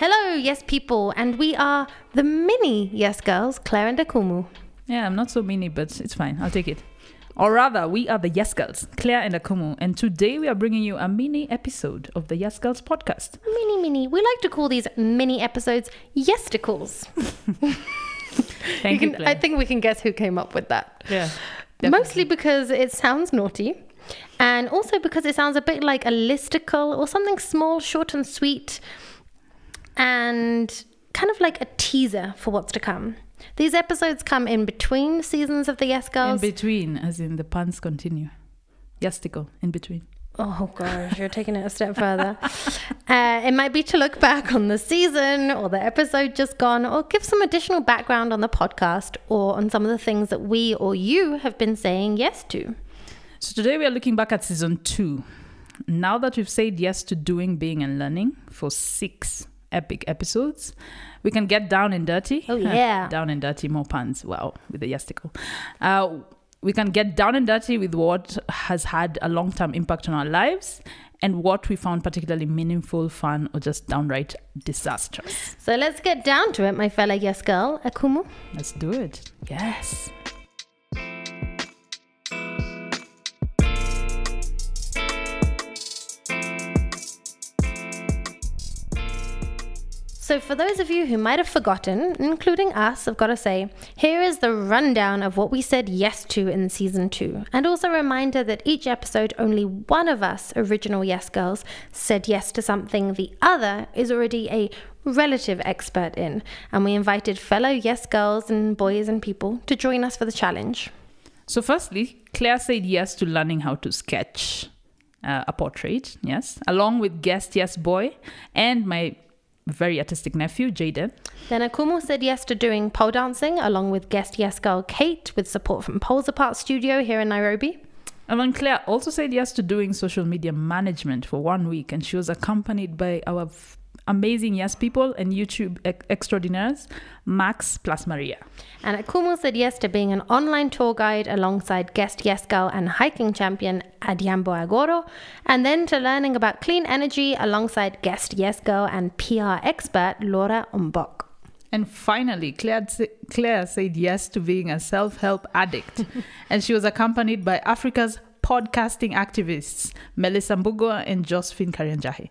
Hello, yes people, and we are the mini yes girls, Claire and Akumu. Yeah, I'm not so mini, but it's fine. I'll take it. Or rather, we are the Yes Girls, Claire and Akumu, and today we are bringing you a mini episode of the Yes Girls podcast. Mini, mini. We like to call these mini episodes yesticles. Thank you, can- Claire. I think we can guess who came up with that. yeah. Mostly because it sounds naughty, and also because it sounds a bit like a listicle or something small, short, and sweet, and kind of like a teaser for what's to come. These episodes come in between seasons of the Yes Girls. In between, as in the puns continue. Yesticle, in between. Oh gosh, you're taking it a step further. Uh, it might be to look back on the season or the episode just gone, or give some additional background on the podcast or on some of the things that we or you have been saying yes to. So today we are looking back at season two. Now that we've said yes to doing, being, and learning for six epic episodes, we can get down and dirty. Oh, yeah. down and dirty, more puns. Wow, with the yesticle. Uh, we can get down and dirty with what has had a long term impact on our lives and what we found particularly meaningful, fun, or just downright disastrous. So let's get down to it, my fellow yes girl, Akumu. Let's do it. Yes. So, for those of you who might have forgotten, including us, I've got to say, here is the rundown of what we said yes to in season two. And also a reminder that each episode, only one of us original yes girls said yes to something the other is already a relative expert in. And we invited fellow yes girls and boys and people to join us for the challenge. So, firstly, Claire said yes to learning how to sketch uh, a portrait, yes, along with guest yes boy and my very artistic nephew, Jaden. Then Akumu said yes to doing pole dancing along with guest yes girl Kate with support from Poles Apart Studio here in Nairobi. And then Claire also said yes to doing social media management for one week, and she was accompanied by our amazing yes people and YouTube ex- extraordinaires, Max plus Maria. And Akumu said yes to being an online tour guide alongside guest yes girl and hiking champion Adhiambo Agoro, and then to learning about clean energy alongside guest yes girl and PR expert Laura Umbok. And finally, Claire, Claire said yes to being a self help addict. and she was accompanied by Africa's podcasting activists, Melissa Mbugua and Josephine Karianjahi.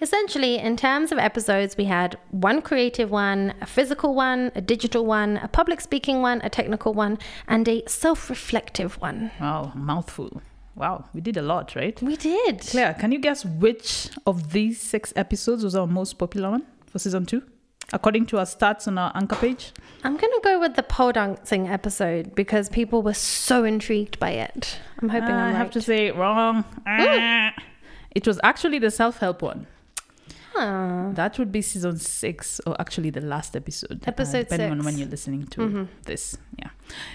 Essentially, in terms of episodes, we had one creative one, a physical one, a digital one, a public speaking one, a technical one, and a self reflective one. Wow, mouthful. Wow, we did a lot, right? We did. Claire, can you guess which of these six episodes was our most popular one for season two? According to our stats on our anchor page. I'm going to go with the pole dancing episode because people were so intrigued by it. I'm hoping Uh, I'm I right. have to say wrong. Ah. It was actually the self help one. Ah. That would be season six, or actually the last episode. uh, Episode depending on six. when you're listening to Mhm. this. Yeah.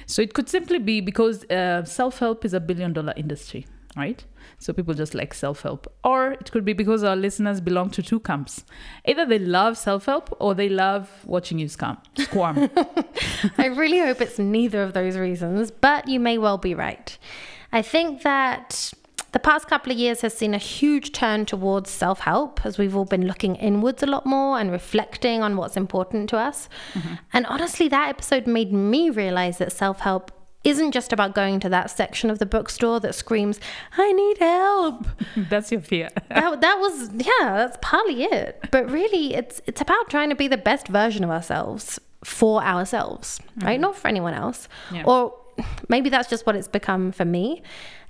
So it could simply be because uh, self help is a billion dollar industry, right? So people just like self help. Or it could be because our listeners belong to two camps. Either they love self help or they love watching you scam, squirm. I really hope it's neither of those reasons, but you may well be right. I think that the past couple of years has seen a huge turn towards self help as we've all been looking inwards a lot more and reflecting on what's important to us. Mm-hmm. And honestly, that episode made me realize that self help isn't just about going to that section of the bookstore that screams, I need help. That's your fear. that, that was yeah that's partly it but really it's it's about trying to be the best version of ourselves for ourselves right not for anyone else Yeah. or maybe that's just what it's become for me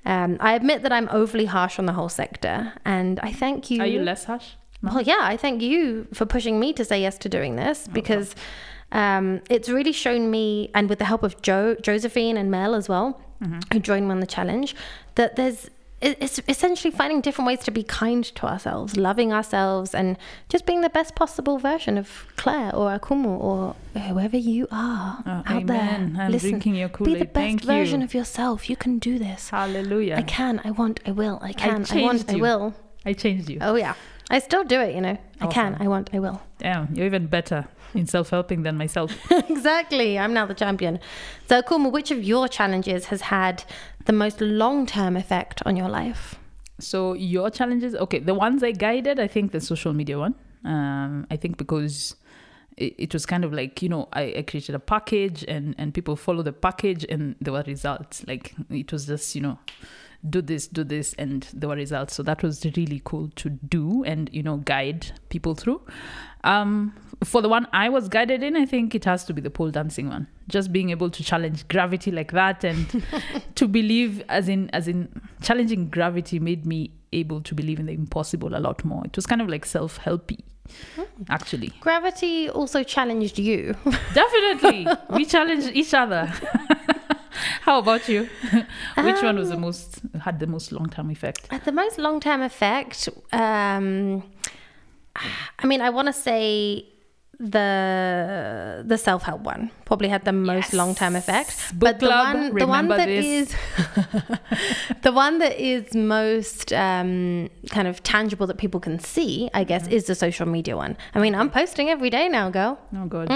um, i admit that i'm overly harsh on the whole sector and i thank you Are you less harsh? well, yeah, I thank you for pushing me to say yes to doing this because um, it's really shown me, and with the help of Joe, Josephine, and Mel as well, who joined me on the challenge, that there's it's essentially finding different ways to be kind to ourselves, loving ourselves, and just being the best possible version of Claire or Akumu or whoever you are Oh, out there. amen. I'm Listen, drinking your be the best Thank version you. of yourself. You can do this. Hallelujah. I can. I want. I will. I can. I, want. changed I will. I changed you. Oh yeah. I still do it, you know. I can, I want, I will. Damn, you're even better in self helping than myself. exactly. I'm now the champion. So, Kuma, which of your challenges has had the most long term effect on your life? So your challenges, okay, the ones I guided, I think the social media one, Um, I think because it, it was kind of like you know I, I created a package and and people follow the package and there were results. Like it was just you know do this do this and there were results. So that was really cool to do and you know guide people through. Um for the one i was guided in i think it has to be the pole dancing one. Just being able to challenge gravity like that and to believe as in as in challenging gravity made me able to believe in the impossible a lot more. It was kind of like self-helpy actually. Gravity also challenged you. definitely. We challenged each other how about you? Which one was the most had the most long-term effect? At the most long term effect, um, I mean, I want to say the the self help one probably had the most Yes. long term effect. Book but the club, one the one that this. is the one that is most um, kind of tangible that people can see, I guess, Mm-hmm. is the social media one. I mean, I'm posting every day now, girl. Oh God,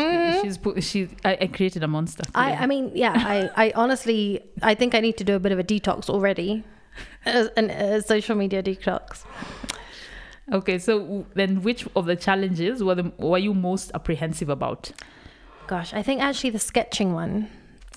she's pu- she. I, I created a monster. I. I mean, yeah, I, I honestly, I think I need to do a bit of a detox already, a, an- a social media detox. Okay, so then, which of the challenges were the were you most apprehensive about? Gosh, I think actually the sketching one,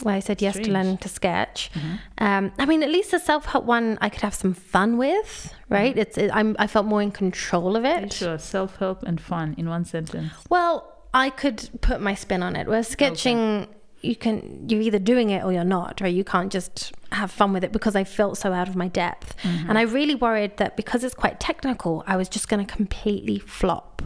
where I said yes to learn to sketch. Um, I mean, at least the self help one I could have some fun with, right? It's it, I'm I felt more in control of it. Sure, self help and fun in one sentence. Well, I could put my spin on it. Where sketching, you can you're either doing it or you're not, right? You can't just have fun with it because I felt so out of my depth, and I really worried that because it's quite technical, I was just going to completely flop.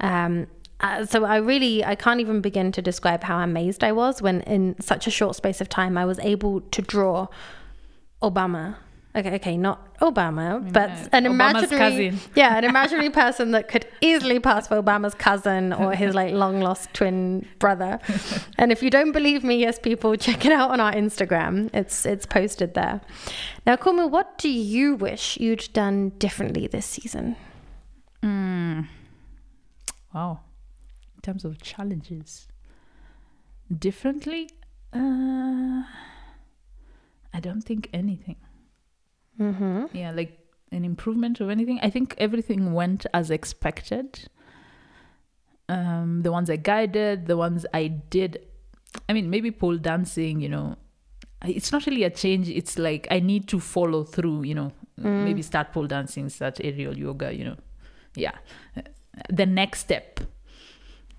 Um, uh, so I really I can't even begin to describe how amazed I was when in such a short space of time I was able to draw Obama. Okay, okay, not Obama, but uh, an Obama's imaginary, cousin. yeah, an imaginary person that could easily pass for Obama's cousin or his like long lost twin brother. And if you don't believe me, yes, people, check it out on our Instagram. It's it's posted there. Now, Kumu, what do you wish you'd done differently this season? Mm. Wow. In terms of challenges, differently, uh, I don't think anything. Mm-hmm. Yeah, like an improvement of anything. I think everything went as expected. Um, the ones I guided, the ones I did. I mean, maybe pole dancing, you know, it's not really a change. It's like I need to follow through, you know, maybe start pole dancing, start aerial yoga, you know. Yeah. The next step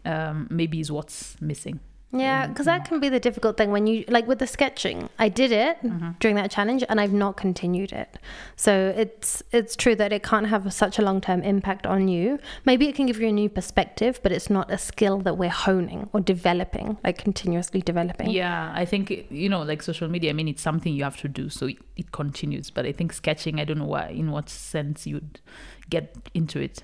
um, maybe is what's missing. Yeah, because that can be the difficult thing when you like with the sketching. I did it during that challenge, and I've not continued it. So it's it's true that it can't have such a long term impact on you. Maybe it can give you a new perspective, but it's not a skill that we're honing or developing, like continuously developing. Yeah, I think you know, like social media. I mean, it's something you have to do, so it, it continues. But I think sketching, I don't know why, in what sense you'd get into it.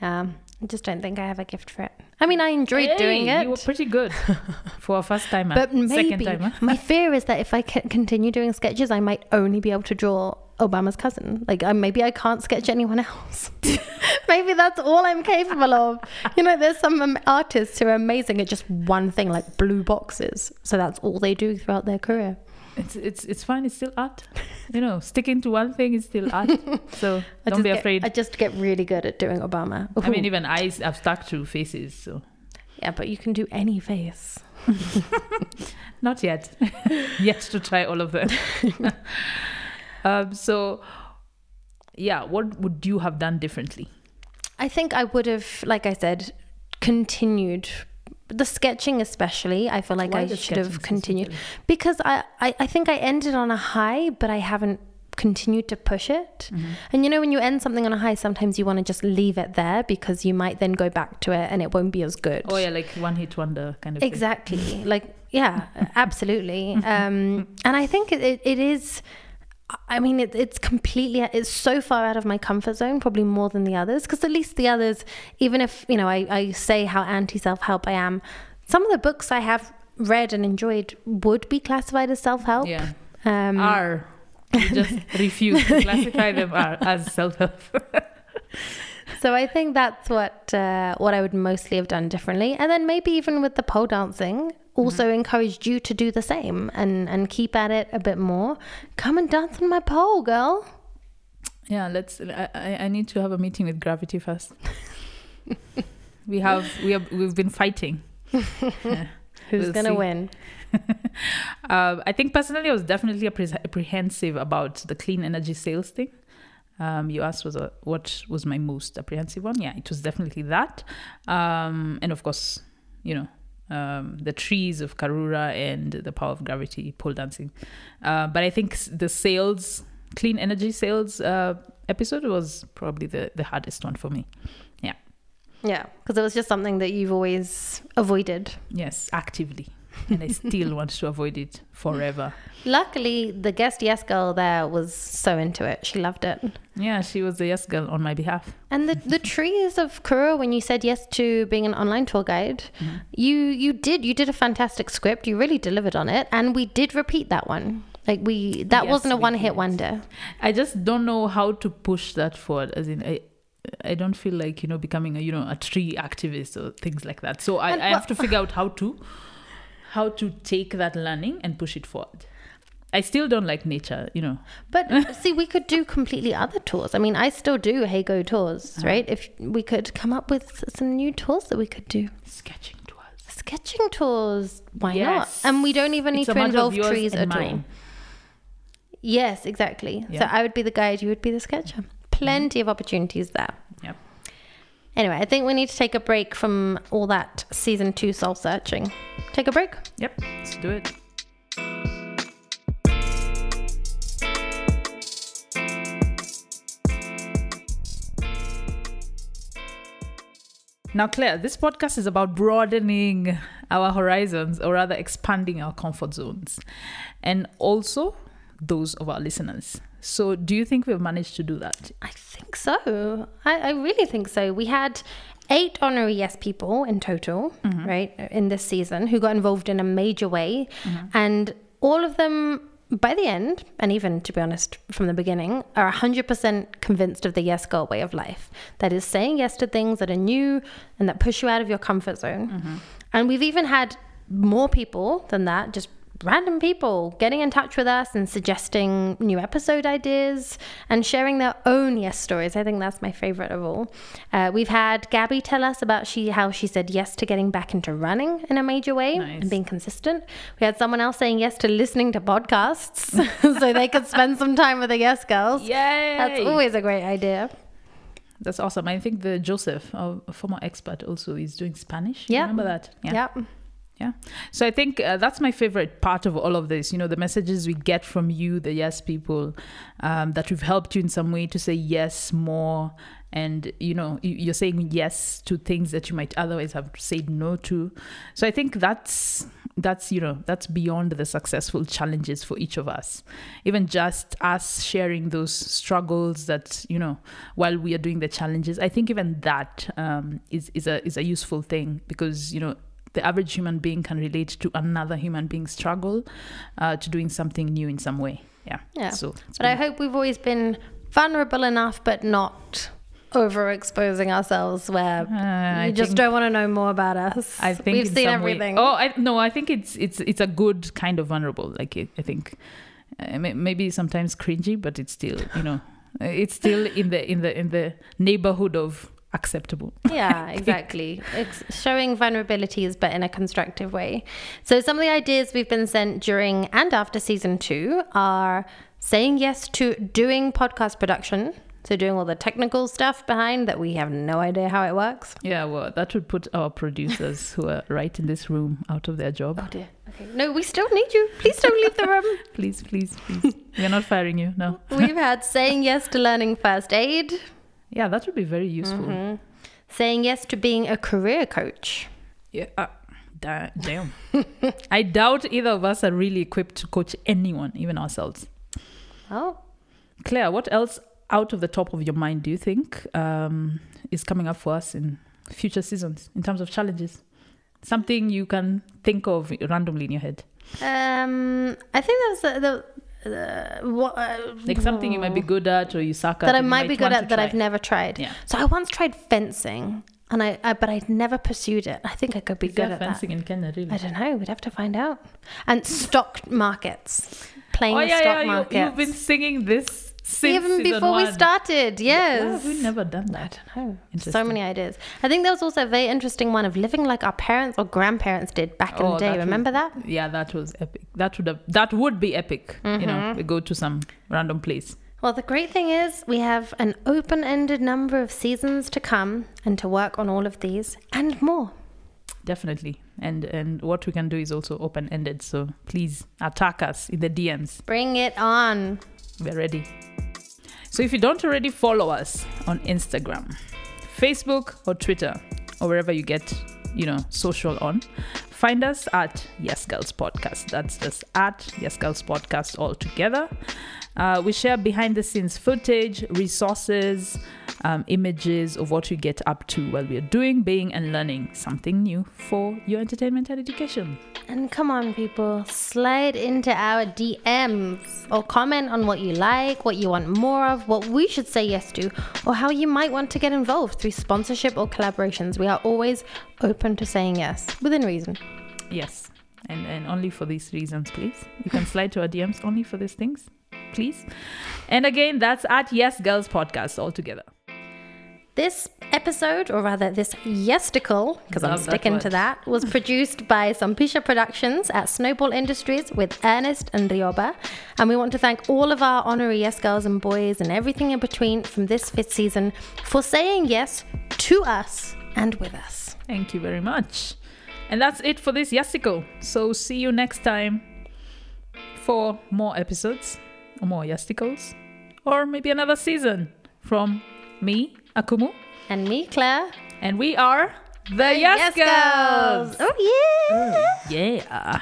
Um, I just don't think I have a gift for it. I mean, I enjoyed doing Hey, it. You were pretty good for a first timer, But second maybe timer. my fear is that if I continue doing sketches, I might only be able to draw Obama's cousin. Like I, maybe I can't sketch anyone else. maybe that's all I'm capable of. You know, there's some um, artists who are amazing at just one thing, like blue boxes. So that's all they do throughout their career. It's it's it's fine. It's still art. You know, sticking to one thing is still art. So I don't be get- afraid. I just get really good at doing Obama. I mean, Ooh. even eyes have stuck to faces. So yeah, but you can do any face. not yet. yet to try all of them. um. So yeah, what would you have done differently? I think I would have, like I said, continued the sketching, especially. I feel like Why I should have continued because I, I, I think I ended on a high, but I haven't continued to push it. Mm-hmm. And you know, when you end something on a high, sometimes you want to just leave it there because you might then go back to it and it won't be as good. Oh yeah, like one hit wonder kind of. thing. Exactly. like, yeah, absolutely. Um, and I think it, it, it is. I mean, it, it's completely, it's so far out of my comfort zone, probably more than the others. Because at least the others, even if, you know, I, I say how anti self help I am, some of the books I have read and enjoyed would be classified as self help. Yeah. Um, Are you just refuse to classify them as self help. So I think that's what uh, what I would mostly have done differently, and then maybe even with the pole dancing, also encouraged you to do the same and and keep at it a bit more. Come and dance on my pole, girl. Yeah, let's. I, I need to have a meeting with Gravity first. we have we have we've been fighting. Yeah. Who's We'll gonna see. win? Um, I think personally, I was definitely apprehensive about the clean energy sales thing. Um, you asked was a, what was my most apprehensive one? Yeah, it was definitely that. Um, and of course, you know, um, the trees of Karura and the power of gravity pole dancing. Uh, but I think the sales, clean energy sales uh, episode was probably the, the hardest one for me. Yeah. Yeah, because it was just something that you've always avoided. Yes, actively. And I still want to avoid it forever. Luckily, the guest yes girl there was so into it. She loved it. Yeah, she was the yes girl on my behalf. And the, the trees of Kura, when you said yes to being an online tour guide, Mm-hmm. you you did you did a fantastic script. You really delivered on it, and we did repeat that one. Like we that Yes, wasn't a one hit wonder. I just don't know how to push that forward. As in, I, I don't feel like you know becoming a you know a tree activist or things like that. So I, And I have to figure out how to, how to take that learning and push it forward. I still don't like nature, you know. But see, we could do completely other tours. I mean, I still do Heygo tours, Uh-huh. right? If we could come up with some new tours that we could do. Sketching tours. Sketching tours, why Yes. not? And we don't even need It's to involve trees at all. Yes, exactly. So I would be the guide, you would be the sketcher. Plenty of opportunities there. Anyway, I think we need to take a break from all that season two soul searching. Take a break. Yep. Let's do it. Now, Claire, this podcast is about broadening our horizons or rather expanding our comfort zones and also those of our listeners. So, do you think we've managed to do that? I think so. I, I really think so. We had eight honorary yes people in total, mm-hmm. right, in this season who got involved in a major way. Mm-hmm. And all of them, by the end, and even to be honest, from the beginning, are 100% convinced of the yes girl way of life. That is saying yes to things that are new and that push you out of your comfort zone. Mm-hmm. And we've even had more people than that, just random people getting in touch with us and suggesting new episode ideas and sharing their own yes stories. I think that's my favorite of all. Uh, we've had Gabby tell us about she how she said yes to getting back into running in a major way Nice. and being consistent. We had someone else saying yes to listening to podcasts so they could spend some time with the yes girls. Yay! That's always a great idea. That's awesome. I think the Joseph, our former expert, also is doing Spanish. Yeah. Remember that? Yep. Yeah. So I think uh, that's my favorite part of all of this. You know, the messages we get from you, the yes people, um, that we've helped you in some way to say yes more. And, you know, you- you're saying yes to things that you might otherwise have said no to. So I think that's, that's, you know, that's beyond the successful challenges for each of us. Even just us sharing those struggles that, you know, while we are doing the challenges, I think even that um, is, is a, is a useful thing because, you know, the average human being can relate to another human being's struggle uh, to doing something new in some way. Yeah. Yeah. So, But I hope we've always been vulnerable enough, but not overexposing ourselves where Uh, I you just don't want to know more about us. I think we've seen some way- everything. oh, I, no, I think it's it's it's a good kind of vulnerable. Like I I think uh, maybe sometimes cringy, but it's still you know it's still in the in the in the neighborhood of acceptable. yeah, exactly. It's showing vulnerabilities, but in a constructive way. So, some of the ideas we've been sent during and after season two are saying yes to doing podcast production. So, doing all the technical stuff behind that we have no idea how it works. Yeah, well, that would put our producers who are right in this room out of their job. Oh dear. Okay. No, we still need you. Please don't leave the room. Please, please, please. We're not firing you. No. We've had saying yes to learning first aid, Yeah, that would be very useful. Mm-hmm. saying yes to being a career coach. Yeah. Uh, da- damn. I doubt either of us are really equipped to coach anyone, even ourselves. Oh, Claire, what else out of the top of your mind do you think um, is coming up for us in future seasons in terms of challenges? Something you can think of randomly in your head, um, I think that's the, the uh, what, uh, like something you might be good at or you suck at. that I might be good at that. I've never tried. Yeah. So I once tried fencing, and I, I but I'd never pursued it. I think I could be Is good there at fencing in Kenya, really? I don't know. We'd have to find out. And stock markets. Playing Oh the yeah, stock yeah. You, market. you've been singing this since Even before we one. started, Yeah, yes. we've never done I that. don't know. So many ideas. I think there was also a very interesting one of living like our parents or grandparents did back in Oh, the day. that was- Remember that? Yeah, that was epic. That would have that would be epic. You know, Mm-hmm. we go to some random place. Well, the great thing is we have an open ended number of seasons to come and to work on all of these and more. Definitely. And and what we can do is also open ended. So please attack us in the DMs. Bring it on. We're ready. So if you don't already follow us on Instagram, Facebook, or Twitter, or wherever you get, you know, social on, find us at Yes Girls Podcast. That's just at Yes Girls Podcast all together. Uh, we share behind the scenes footage, resources, um, images of what we get up to while we are doing, being, and learning something new for your entertainment and education. And come on, people, slide into our DMs or comment on what you like, what you want more of, what we should say yes to, or how you might want to get involved through sponsorship or collaborations. We are always open to saying yes within reason. Yes, and and only for these reasons, please. You can slide to our DMs only for these things, please. And again, that's at Yes Girls Podcast altogether. This episode, or rather this yesticle, because I'm that sticking to that, was produced by Sampisha Productions at Snowball Industries with Ernest and Rioba. And we want to thank all of our honorary yes girls and boys and everything in between from this fifth season for saying yes to us and with us. Thank you very much. And that's it for this Yesticle. So see you next time for more episodes more Yesticles or maybe another season from me, Akumu, And me, Claire. and we are the Girls. Oh, yeah. Yeah.